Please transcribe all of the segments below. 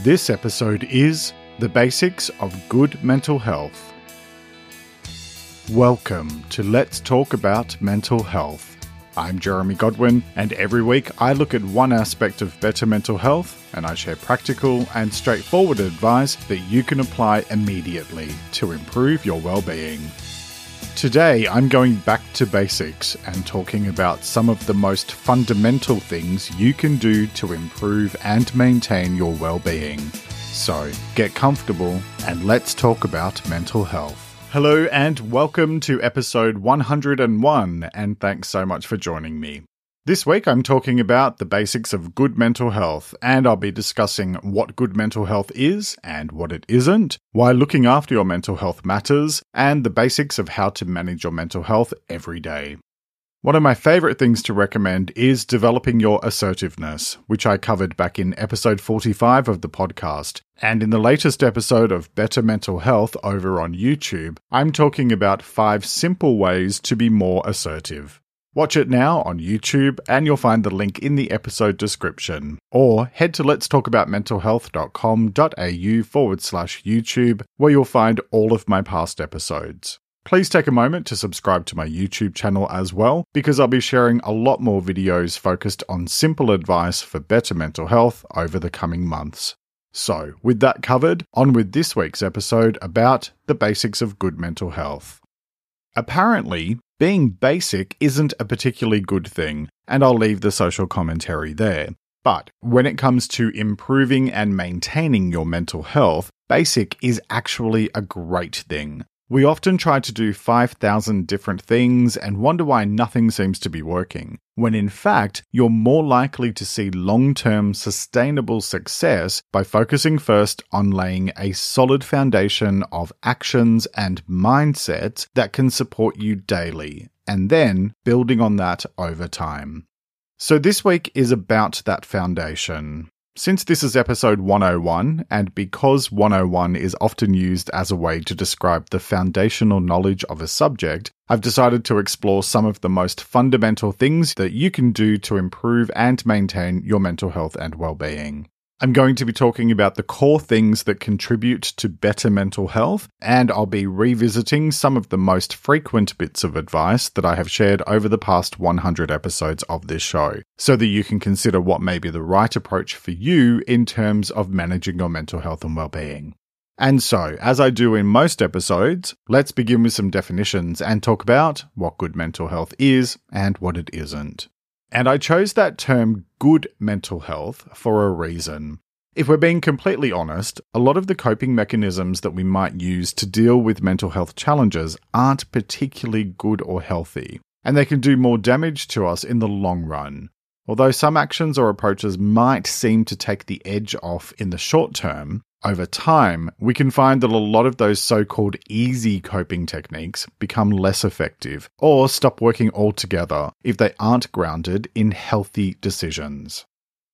This episode is The Basics of Good Mental Health. Welcome to Let's Talk About Mental Health. I'm Jeremy Godwin, and every week I look at one aspect of better mental health and I share practical and straightforward advice that you can apply immediately to improve your well being. Today, I'm going back to basics and talking about some of the most fundamental things you can do to improve and maintain your well being. So, get comfortable and let's talk about mental health. Hello, and welcome to episode 101, and thanks so much for joining me. This week, I'm talking about the basics of good mental health, and I'll be discussing what good mental health is and what it isn't, why looking after your mental health matters, and the basics of how to manage your mental health every day. One of my favorite things to recommend is developing your assertiveness, which I covered back in episode 45 of the podcast. And in the latest episode of Better Mental Health over on YouTube, I'm talking about five simple ways to be more assertive. Watch it now on YouTube, and you'll find the link in the episode description. Or head to letstalkaboutmentalhealth.com.au forward slash YouTube, where you'll find all of my past episodes. Please take a moment to subscribe to my YouTube channel as well, because I'll be sharing a lot more videos focused on simple advice for better mental health over the coming months. So, with that covered, on with this week's episode about the basics of good mental health. Apparently, being basic isn't a particularly good thing, and I'll leave the social commentary there. But when it comes to improving and maintaining your mental health, basic is actually a great thing. We often try to do 5,000 different things and wonder why nothing seems to be working, when in fact, you're more likely to see long term sustainable success by focusing first on laying a solid foundation of actions and mindsets that can support you daily, and then building on that over time. So, this week is about that foundation. Since this is episode 101, and because 101 is often used as a way to describe the foundational knowledge of a subject, I've decided to explore some of the most fundamental things that you can do to improve and maintain your mental health and well-being. I'm going to be talking about the core things that contribute to better mental health, and I'll be revisiting some of the most frequent bits of advice that I have shared over the past 100 episodes of this show, so that you can consider what may be the right approach for you in terms of managing your mental health and well-being. And so, as I do in most episodes, let's begin with some definitions and talk about what good mental health is and what it isn't. And I chose that term good mental health for a reason. If we're being completely honest, a lot of the coping mechanisms that we might use to deal with mental health challenges aren't particularly good or healthy, and they can do more damage to us in the long run. Although some actions or approaches might seem to take the edge off in the short term, over time, we can find that a lot of those so called easy coping techniques become less effective or stop working altogether if they aren't grounded in healthy decisions.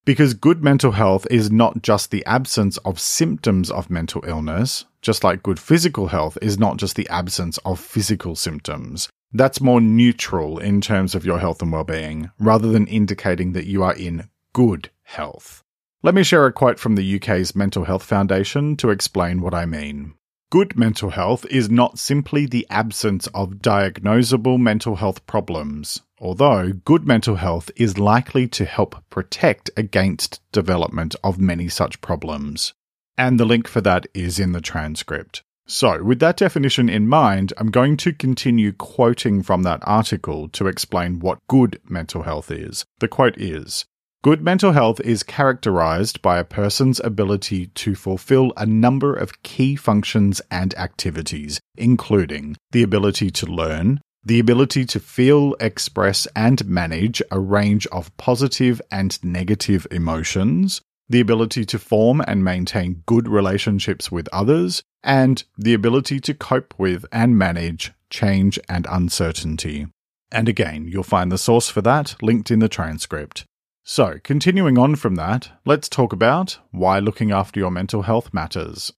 Because good mental health is not just the absence of symptoms of mental illness, just like good physical health is not just the absence of physical symptoms. That's more neutral in terms of your health and well-being, rather than indicating that you are in good health. Let me share a quote from the UK's Mental Health Foundation to explain what I mean. Good mental health is not simply the absence of diagnosable mental health problems, although good mental health is likely to help protect against development of many such problems. And the link for that is in the transcript. So, with that definition in mind, I'm going to continue quoting from that article to explain what good mental health is. The quote is Good mental health is characterized by a person's ability to fulfill a number of key functions and activities, including the ability to learn, the ability to feel, express, and manage a range of positive and negative emotions, the ability to form and maintain good relationships with others, and the ability to cope with and manage change and uncertainty. And again, you'll find the source for that linked in the transcript. So, continuing on from that, let's talk about why looking after your mental health matters.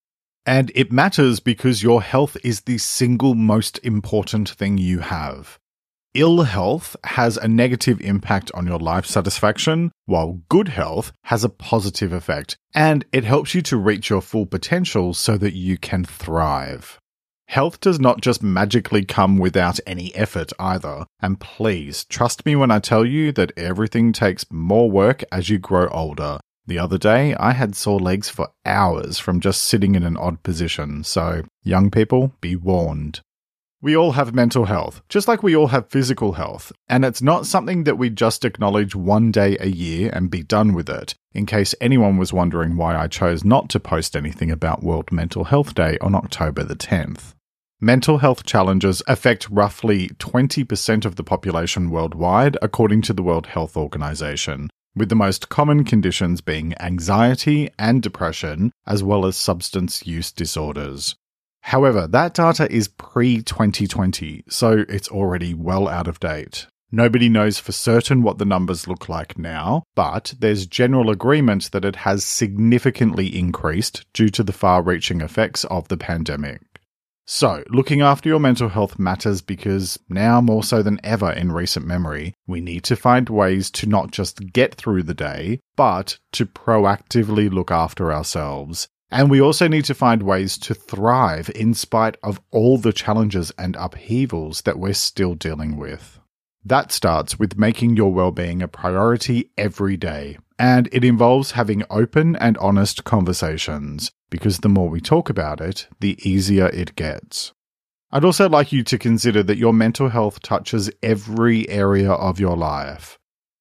And it matters because your health is the single most important thing you have. Ill health has a negative impact on your life satisfaction, while good health has a positive effect, and it helps you to reach your full potential so that you can thrive. Health does not just magically come without any effort either, and please trust me when I tell you that everything takes more work as you grow older. The other day, I had sore legs for hours from just sitting in an odd position, so young people, be warned. We all have mental health, just like we all have physical health, and it's not something that we just acknowledge one day a year and be done with it. In case anyone was wondering why I chose not to post anything about World Mental Health Day on October the 10th. Mental health challenges affect roughly 20% of the population worldwide, according to the World Health Organization, with the most common conditions being anxiety and depression, as well as substance use disorders. However, that data is pre 2020, so it's already well out of date. Nobody knows for certain what the numbers look like now, but there's general agreement that it has significantly increased due to the far reaching effects of the pandemic. So, looking after your mental health matters because now more so than ever in recent memory, we need to find ways to not just get through the day, but to proactively look after ourselves and we also need to find ways to thrive in spite of all the challenges and upheavals that we're still dealing with. That starts with making your well-being a priority every day, and it involves having open and honest conversations, because the more we talk about it, the easier it gets. I'd also like you to consider that your mental health touches every area of your life.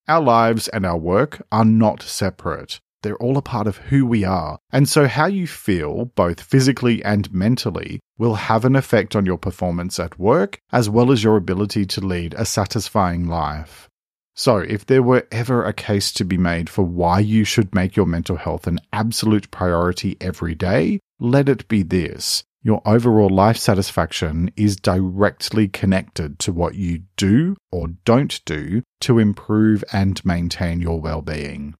Our lives and our work are not separate. They're all a part of who we are. And so, how you feel, both physically and mentally, will have an effect on your performance at work, as well as your ability to lead a satisfying life. So, if there were ever a case to be made for why you should make your mental health an absolute priority every day, let it be this. Your overall life satisfaction is directly connected to what you do or don't do to improve and maintain your well being.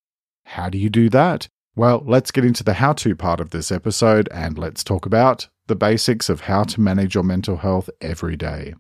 How do you do that? Well, let's get into the how to part of this episode and let's talk about the basics of how to manage your mental health every day.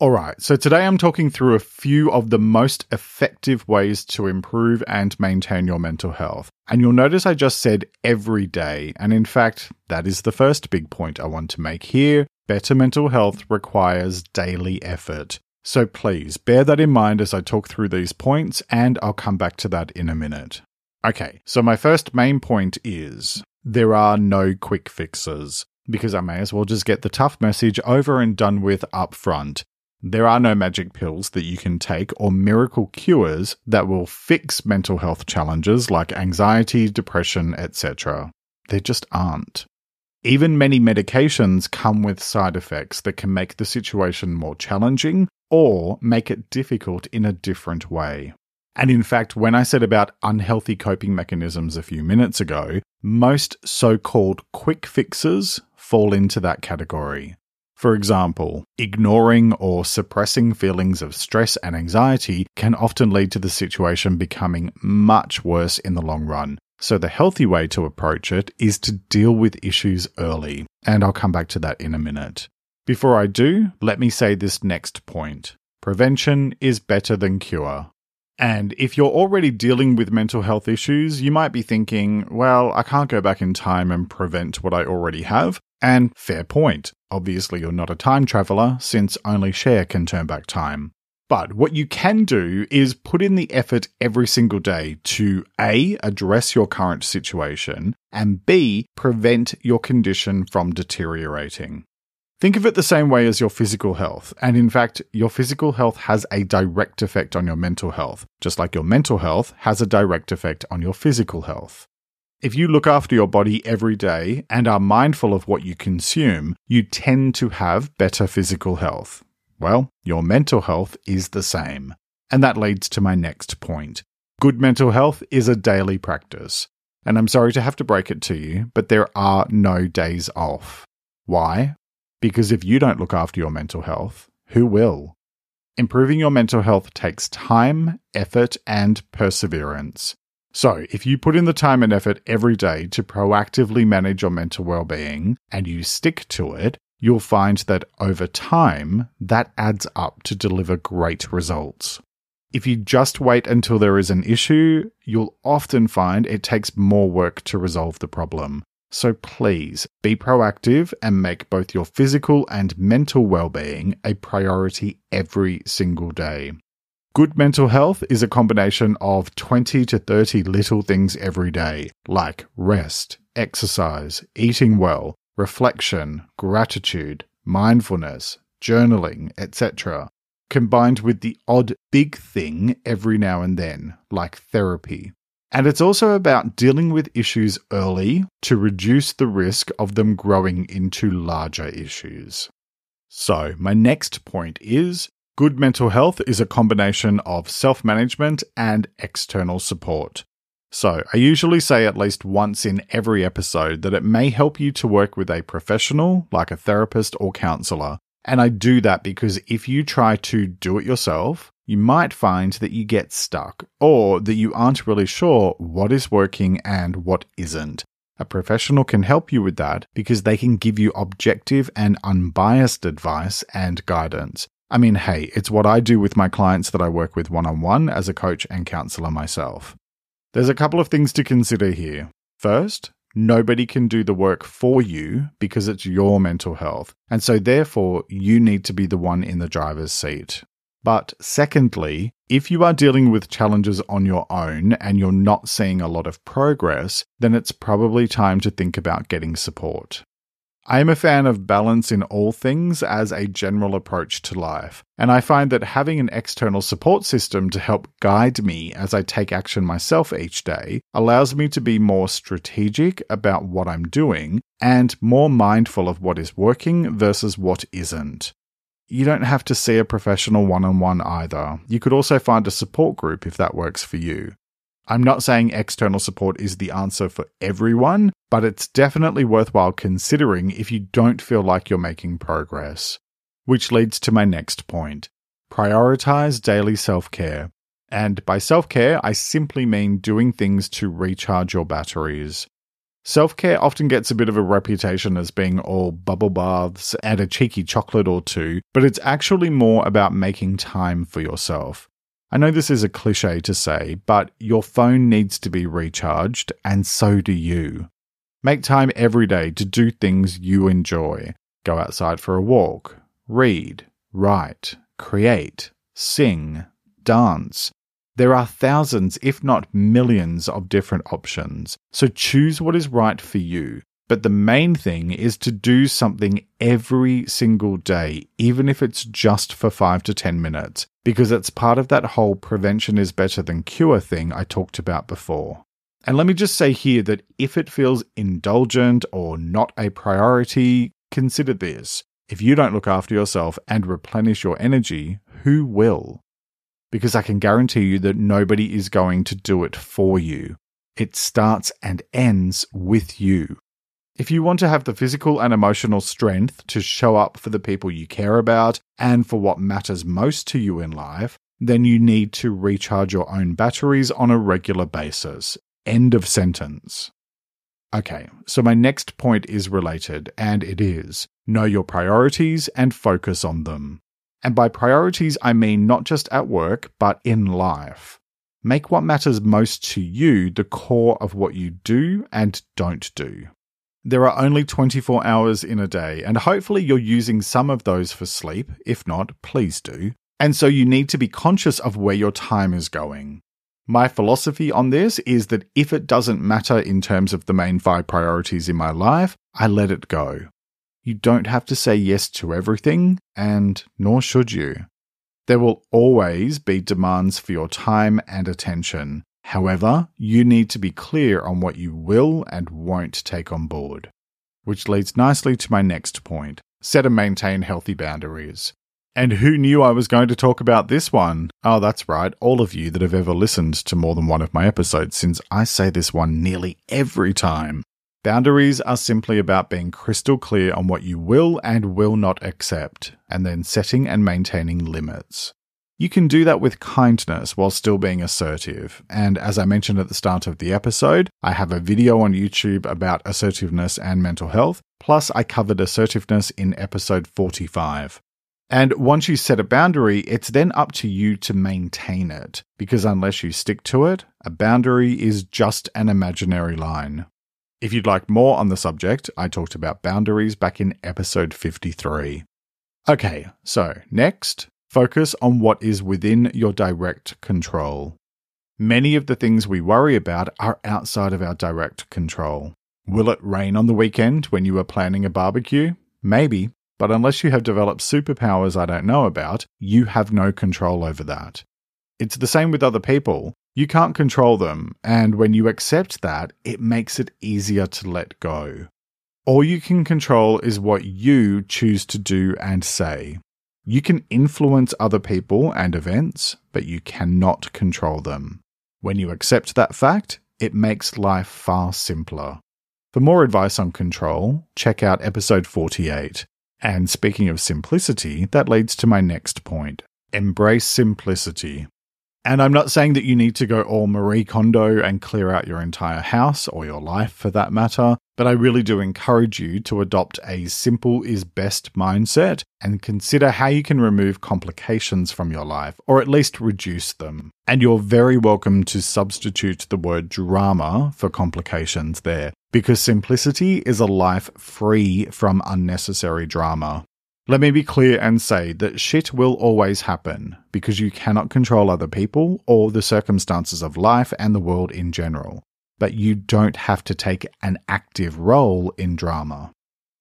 Alright, so today I'm talking through a few of the most effective ways to improve and maintain your mental health. And you'll notice I just said every day, and in fact, that is the first big point I want to make here. Better mental health requires daily effort. So please bear that in mind as I talk through these points, and I'll come back to that in a minute. Okay, so my first main point is there are no quick fixes because I may as well just get the tough message over and done with up front. There are no magic pills that you can take or miracle cures that will fix mental health challenges like anxiety, depression, etc. There just aren't. Even many medications come with side effects that can make the situation more challenging or make it difficult in a different way. And in fact, when I said about unhealthy coping mechanisms a few minutes ago, most so called quick fixes fall into that category. For example, ignoring or suppressing feelings of stress and anxiety can often lead to the situation becoming much worse in the long run. So, the healthy way to approach it is to deal with issues early, and I'll come back to that in a minute. Before I do, let me say this next point prevention is better than cure. And if you're already dealing with mental health issues, you might be thinking, well, I can't go back in time and prevent what I already have. And fair point. Obviously, you're not a time traveler, since only Cher can turn back time. But what you can do is put in the effort every single day to A, address your current situation, and B, prevent your condition from deteriorating. Think of it the same way as your physical health. And in fact, your physical health has a direct effect on your mental health, just like your mental health has a direct effect on your physical health. If you look after your body every day and are mindful of what you consume, you tend to have better physical health. Well, your mental health is the same. And that leads to my next point. Good mental health is a daily practice. And I'm sorry to have to break it to you, but there are no days off. Why? Because if you don't look after your mental health, who will? Improving your mental health takes time, effort, and perseverance. So, if you put in the time and effort every day to proactively manage your mental well being and you stick to it, you'll find that over time, that adds up to deliver great results. If you just wait until there is an issue, you'll often find it takes more work to resolve the problem. So please be proactive and make both your physical and mental well being a priority every single day. Good mental health is a combination of 20 to 30 little things every day, like rest, exercise, eating well, reflection, gratitude, mindfulness, journaling, etc., combined with the odd big thing every now and then, like therapy. And it's also about dealing with issues early to reduce the risk of them growing into larger issues. So, my next point is good mental health is a combination of self management and external support. So, I usually say at least once in every episode that it may help you to work with a professional, like a therapist or counselor. And I do that because if you try to do it yourself, you might find that you get stuck or that you aren't really sure what is working and what isn't. A professional can help you with that because they can give you objective and unbiased advice and guidance. I mean, hey, it's what I do with my clients that I work with one on one as a coach and counselor myself. There's a couple of things to consider here. First, nobody can do the work for you because it's your mental health, and so therefore you need to be the one in the driver's seat. But secondly, if you are dealing with challenges on your own and you're not seeing a lot of progress, then it's probably time to think about getting support. I am a fan of balance in all things as a general approach to life, and I find that having an external support system to help guide me as I take action myself each day allows me to be more strategic about what I'm doing and more mindful of what is working versus what isn't. You don't have to see a professional one on one either. You could also find a support group if that works for you. I'm not saying external support is the answer for everyone, but it's definitely worthwhile considering if you don't feel like you're making progress. Which leads to my next point prioritize daily self care. And by self care, I simply mean doing things to recharge your batteries. Self care often gets a bit of a reputation as being all bubble baths and a cheeky chocolate or two, but it's actually more about making time for yourself. I know this is a cliche to say, but your phone needs to be recharged, and so do you. Make time every day to do things you enjoy. Go outside for a walk, read, write, create, sing, dance. There are thousands, if not millions, of different options, so choose what is right for you but the main thing is to do something every single day, even if it's just for five to 10 minutes, because it's part of that whole prevention is better than cure thing I talked about before. And let me just say here that if it feels indulgent or not a priority, consider this. If you don't look after yourself and replenish your energy, who will? Because I can guarantee you that nobody is going to do it for you. It starts and ends with you. If you want to have the physical and emotional strength to show up for the people you care about and for what matters most to you in life, then you need to recharge your own batteries on a regular basis. End of sentence. Okay, so my next point is related, and it is know your priorities and focus on them. And by priorities, I mean not just at work, but in life. Make what matters most to you the core of what you do and don't do. There are only 24 hours in a day, and hopefully you're using some of those for sleep. If not, please do. And so you need to be conscious of where your time is going. My philosophy on this is that if it doesn't matter in terms of the main five priorities in my life, I let it go. You don't have to say yes to everything, and nor should you. There will always be demands for your time and attention, However, you need to be clear on what you will and won't take on board. Which leads nicely to my next point set and maintain healthy boundaries. And who knew I was going to talk about this one? Oh, that's right, all of you that have ever listened to more than one of my episodes, since I say this one nearly every time. Boundaries are simply about being crystal clear on what you will and will not accept, and then setting and maintaining limits. you can do that with kindness while still being assertive. And as I mentioned at the start of the episode, I have a video on YouTube about assertiveness and mental health. Plus, I covered assertiveness in episode 45. And once you set a boundary, it's then up to you to maintain it, because unless you stick to it, a boundary is just an imaginary line. If you'd like more on the subject, I talked about boundaries back in episode 53. Okay, so next, focus on what is within your direct control. Many of the things we worry about are outside of our direct control. Will it rain on the weekend when you are planning a barbecue? Maybe, but unless you have developed superpowers I don't know about, you have no control over that. It's the same with other people. You can't control them, and when you accept that, it makes it easier to let go. All you can control is what you choose to do and say. You can influence other people and events, but you cannot control them. When you accept that fact, it makes life far simpler. For more advice on control, check out episode 48. And speaking of simplicity, that leads to my next point embrace simplicity. And I'm not saying that you need to go all Marie Kondo and clear out your entire house or your life for that matter, but I really do encourage you to adopt a simple is best mindset and consider how you can remove complications from your life or at least reduce them. And you're very welcome to substitute the word drama for complications there because simplicity is a life free from unnecessary drama. Let me be clear and say that shit will always happen because you cannot control other people or the circumstances of life and the world in general. But you don't have to take an active role in drama.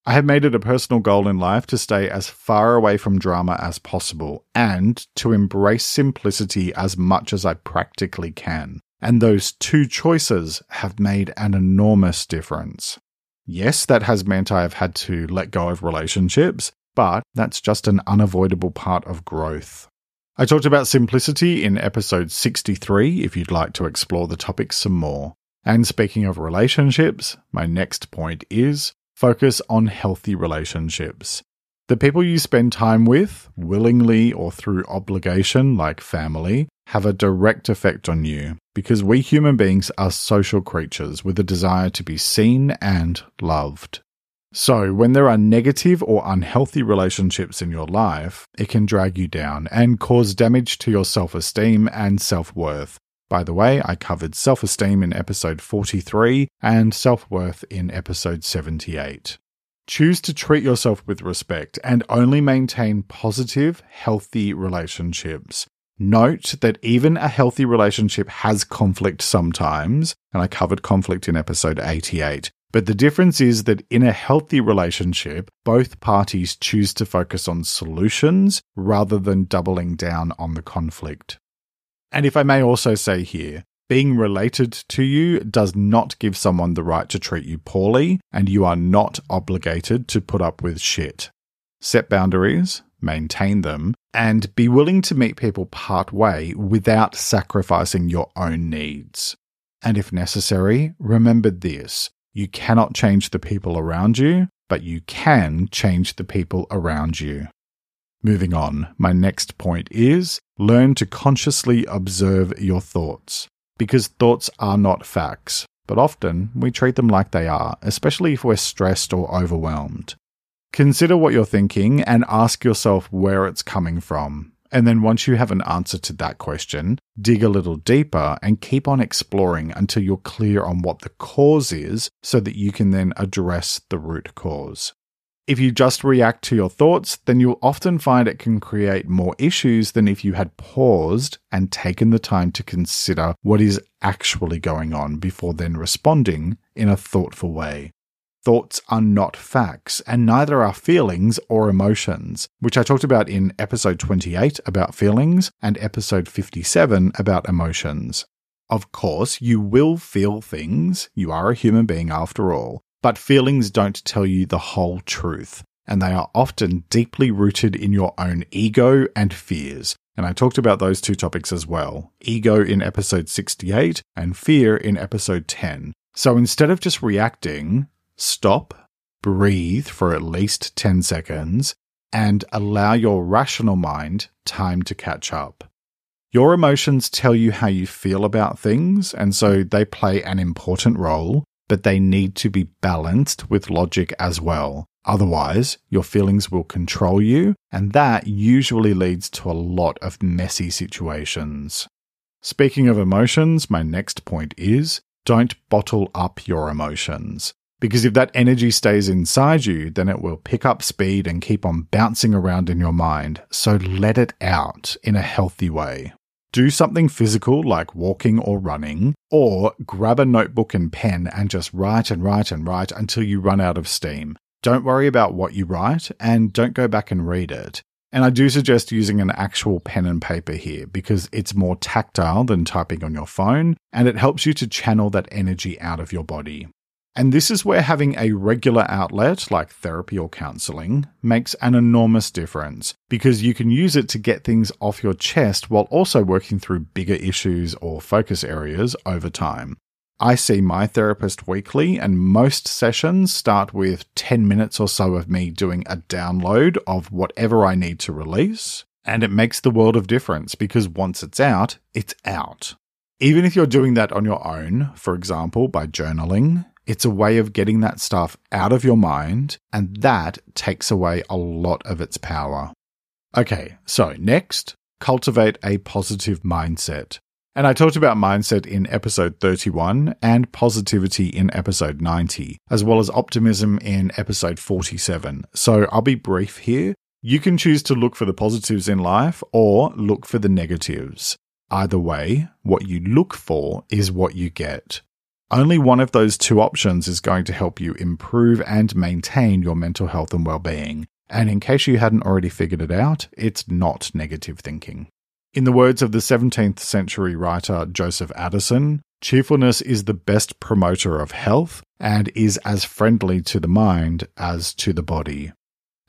I have made it a personal goal in life to stay as far away from drama as possible and to embrace simplicity as much as I practically can. And those two choices have made an enormous difference. Yes, that has meant I have had to let go of relationships, but that's just an unavoidable part of growth. I talked about simplicity in episode 63 if you'd like to explore the topic some more. And speaking of relationships, my next point is focus on healthy relationships. The people you spend time with, willingly or through obligation, like family, have a direct effect on you because we human beings are social creatures with a desire to be seen and loved. So, when there are negative or unhealthy relationships in your life, it can drag you down and cause damage to your self esteem and self worth. By the way, I covered self esteem in episode 43 and self worth in episode 78. Choose to treat yourself with respect and only maintain positive, healthy relationships. Note that even a healthy relationship has conflict sometimes, and I covered conflict in episode 88. But the difference is that in a healthy relationship, both parties choose to focus on solutions rather than doubling down on the conflict. And if I may also say here, being related to you does not give someone the right to treat you poorly, and you are not obligated to put up with shit. Set boundaries, maintain them, and be willing to meet people part way without sacrificing your own needs. And if necessary, remember this you cannot change the people around you, but you can change the people around you. Moving on, my next point is learn to consciously observe your thoughts. Because thoughts are not facts, but often we treat them like they are, especially if we're stressed or overwhelmed. Consider what you're thinking and ask yourself where it's coming from. And then once you have an answer to that question, dig a little deeper and keep on exploring until you're clear on what the cause is so that you can then address the root cause. If you just react to your thoughts, then you'll often find it can create more issues than if you had paused and taken the time to consider what is actually going on before then responding in a thoughtful way. Thoughts are not facts, and neither are feelings or emotions, which I talked about in episode 28 about feelings and episode 57 about emotions. Of course, you will feel things, you are a human being after all, but feelings don't tell you the whole truth, and they are often deeply rooted in your own ego and fears. And I talked about those two topics as well ego in episode 68 and fear in episode 10. So instead of just reacting, stop, breathe for at least 10 seconds, and allow your rational mind time to catch up. Your emotions tell you how you feel about things, and so they play an important role, but they need to be balanced with logic as well. Otherwise, your feelings will control you, and that usually leads to a lot of messy situations. Speaking of emotions, my next point is don't bottle up your emotions. Because if that energy stays inside you, then it will pick up speed and keep on bouncing around in your mind. So let it out in a healthy way. Do something physical like walking or running, or grab a notebook and pen and just write and write and write until you run out of steam. Don't worry about what you write and don't go back and read it. And I do suggest using an actual pen and paper here because it's more tactile than typing on your phone and it helps you to channel that energy out of your body. And this is where having a regular outlet like therapy or counseling makes an enormous difference because you can use it to get things off your chest while also working through bigger issues or focus areas over time. I see my therapist weekly, and most sessions start with 10 minutes or so of me doing a download of whatever I need to release. And it makes the world of difference because once it's out, it's out. Even if you're doing that on your own, for example, by journaling, it's a way of getting that stuff out of your mind, and that takes away a lot of its power. Okay, so next, cultivate a positive mindset. And I talked about mindset in episode 31 and positivity in episode 90, as well as optimism in episode 47. So I'll be brief here. You can choose to look for the positives in life or look for the negatives. Either way, what you look for is what you get. Only one of those two options is going to help you improve and maintain your mental health and well being. And in case you hadn't already figured it out, it's not negative thinking. In the words of the 17th century writer Joseph Addison, cheerfulness is the best promoter of health and is as friendly to the mind as to the body.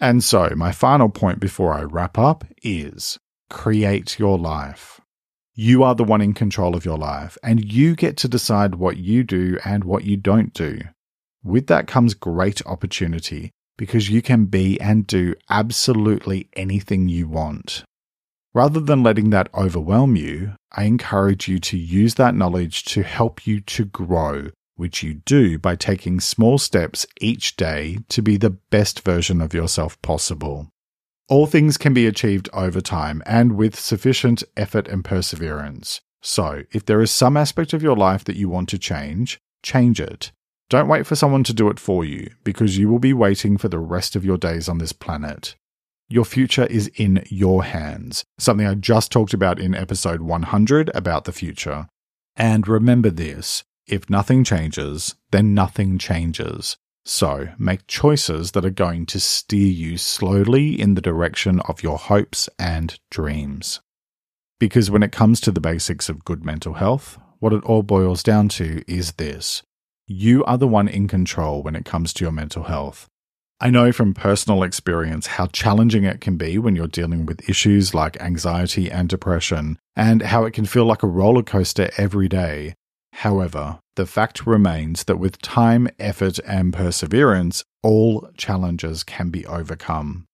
And so, my final point before I wrap up is create your life. You are the one in control of your life, and you get to decide what you do and what you don't do. With that comes great opportunity because you can be and do absolutely anything you want. Rather than letting that overwhelm you, I encourage you to use that knowledge to help you to grow, which you do by taking small steps each day to be the best version of yourself possible. All things can be achieved over time and with sufficient effort and perseverance. So, if there is some aspect of your life that you want to change, change it. Don't wait for someone to do it for you, because you will be waiting for the rest of your days on this planet. Your future is in your hands, something I just talked about in episode 100 about the future. And remember this if nothing changes, then nothing changes. So make choices that are going to steer you slowly in the direction of your hopes and dreams. Because when it comes to the basics of good mental health, what it all boils down to is this you are the one in control when it comes to your mental health. I know from personal experience how challenging it can be when you're dealing with issues like anxiety and depression, and how it can feel like a roller coaster every day. However, the fact remains that with time, effort, and perseverance, all challenges can be overcome.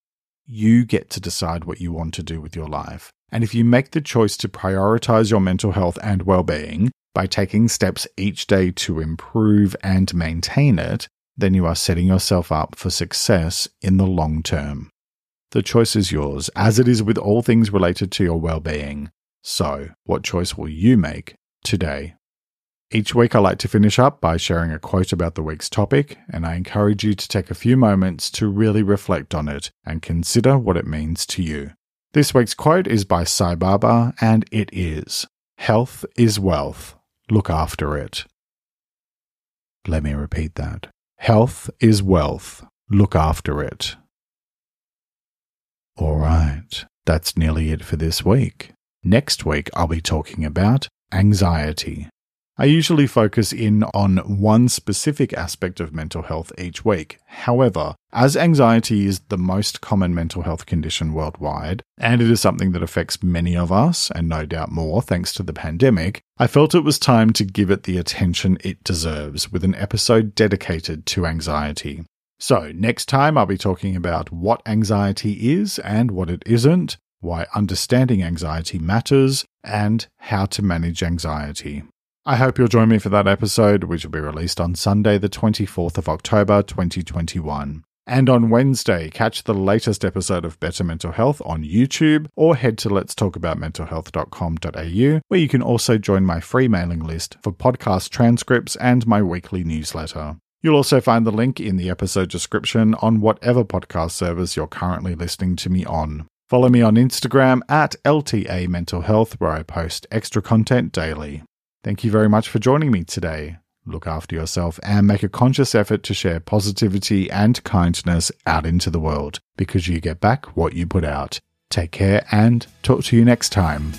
You get to decide what you want to do with your life. And if you make the choice to prioritize your mental health and well being by taking steps each day to improve and maintain it, then you are setting yourself up for success in the long term. The choice is yours, as it is with all things related to your well being. So, what choice will you make today? Each week, I like to finish up by sharing a quote about the week's topic, and I encourage you to take a few moments to really reflect on it and consider what it means to you. This week's quote is by Sai Baba, and it is Health is wealth. Look after it. Let me repeat that. Health is wealth. Look after it. All right, that's nearly it for this week. Next week, I'll be talking about anxiety. I usually focus in on one specific aspect of mental health each week. However, as anxiety is the most common mental health condition worldwide, and it is something that affects many of us, and no doubt more thanks to the pandemic, I felt it was time to give it the attention it deserves with an episode dedicated to anxiety. So, next time I'll be talking about what anxiety is and what it isn't, why understanding anxiety matters, and how to manage anxiety. I hope you'll join me for that episode, which will be released on Sunday, the 24th of October, 2021. And on Wednesday, catch the latest episode of Better Mental Health on YouTube or head to letstalkaboutmentalhealth.com.au, where you can also join my free mailing list for podcast transcripts and my weekly newsletter. You'll also find the link in the episode description on whatever podcast service you're currently listening to me on. Follow me on Instagram at LTA Mental Health, where I post extra content daily. Thank you very much for joining me today. Look after yourself and make a conscious effort to share positivity and kindness out into the world because you get back what you put out. Take care and talk to you next time.